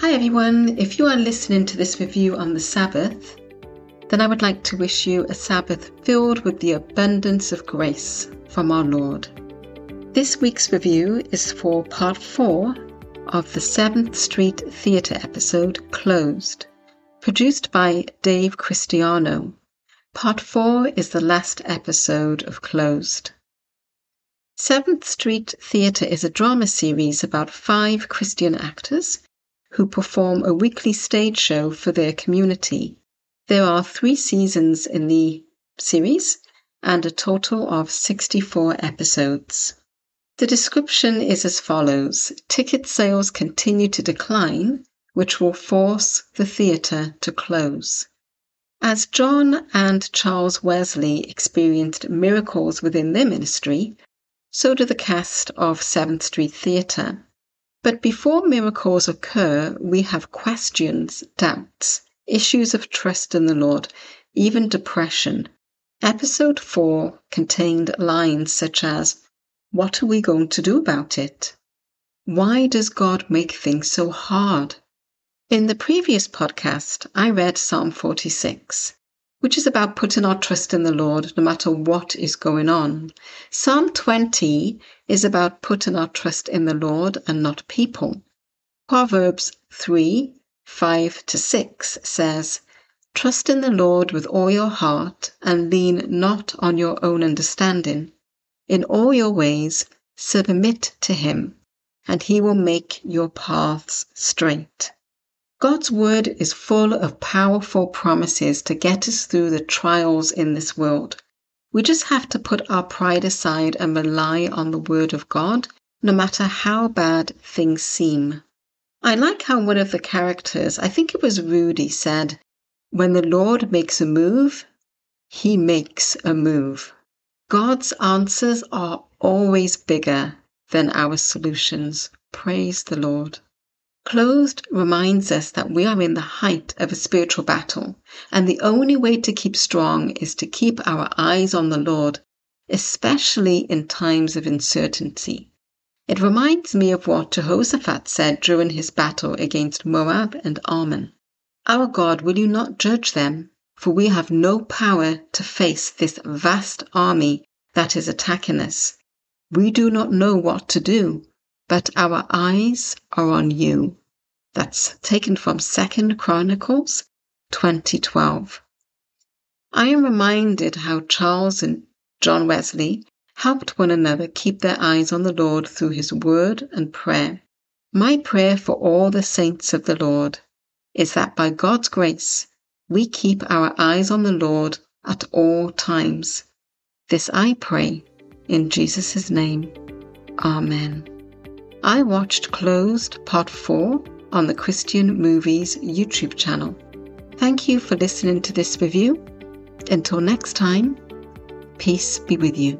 Hi everyone, if you are listening to this review on the Sabbath, then I would like to wish you a Sabbath filled with the abundance of grace from our Lord. This week's review is for part 4 of the 7th Street Theatre episode Closed, produced by Dave Christiano. Part 4 is the last episode of Closed. 7th Street Theatre is a drama series about five Christian actors who perform a weekly stage show for their community. There are three seasons in the series and a total of 64 episodes. The description is as follows Ticket sales continue to decline, which will force the theatre to close. As John and Charles Wesley experienced miracles within their ministry, so do the cast of Seventh Street Theatre. But before miracles occur, we have questions, doubts, issues of trust in the Lord, even depression. Episode 4 contained lines such as, What are we going to do about it? Why does God make things so hard? In the previous podcast, I read Psalm 46 which is about putting our trust in the Lord no matter what is going on. Psalm 20 is about putting our trust in the Lord and not people. Proverbs 3 5 to 6 says, Trust in the Lord with all your heart and lean not on your own understanding. In all your ways, submit to him, and he will make your paths straight. God's word is full of powerful promises to get us through the trials in this world. We just have to put our pride aside and rely on the word of God, no matter how bad things seem. I like how one of the characters, I think it was Rudy, said, When the Lord makes a move, he makes a move. God's answers are always bigger than our solutions. Praise the Lord. Closed reminds us that we are in the height of a spiritual battle, and the only way to keep strong is to keep our eyes on the Lord, especially in times of uncertainty. It reminds me of what Jehoshaphat said during his battle against Moab and Ammon. Our God, will you not judge them? For we have no power to face this vast army that is attacking us. We do not know what to do, but our eyes are on you. That's taken from Second Chronicles 2012. I am reminded how Charles and John Wesley helped one another keep their eyes on the Lord through his word and prayer. My prayer for all the saints of the Lord is that by God's grace we keep our eyes on the Lord at all times. This I pray in Jesus' name. Amen. I watched Closed Part 4 on the Christian Movies YouTube channel. Thank you for listening to this review. Until next time, peace be with you.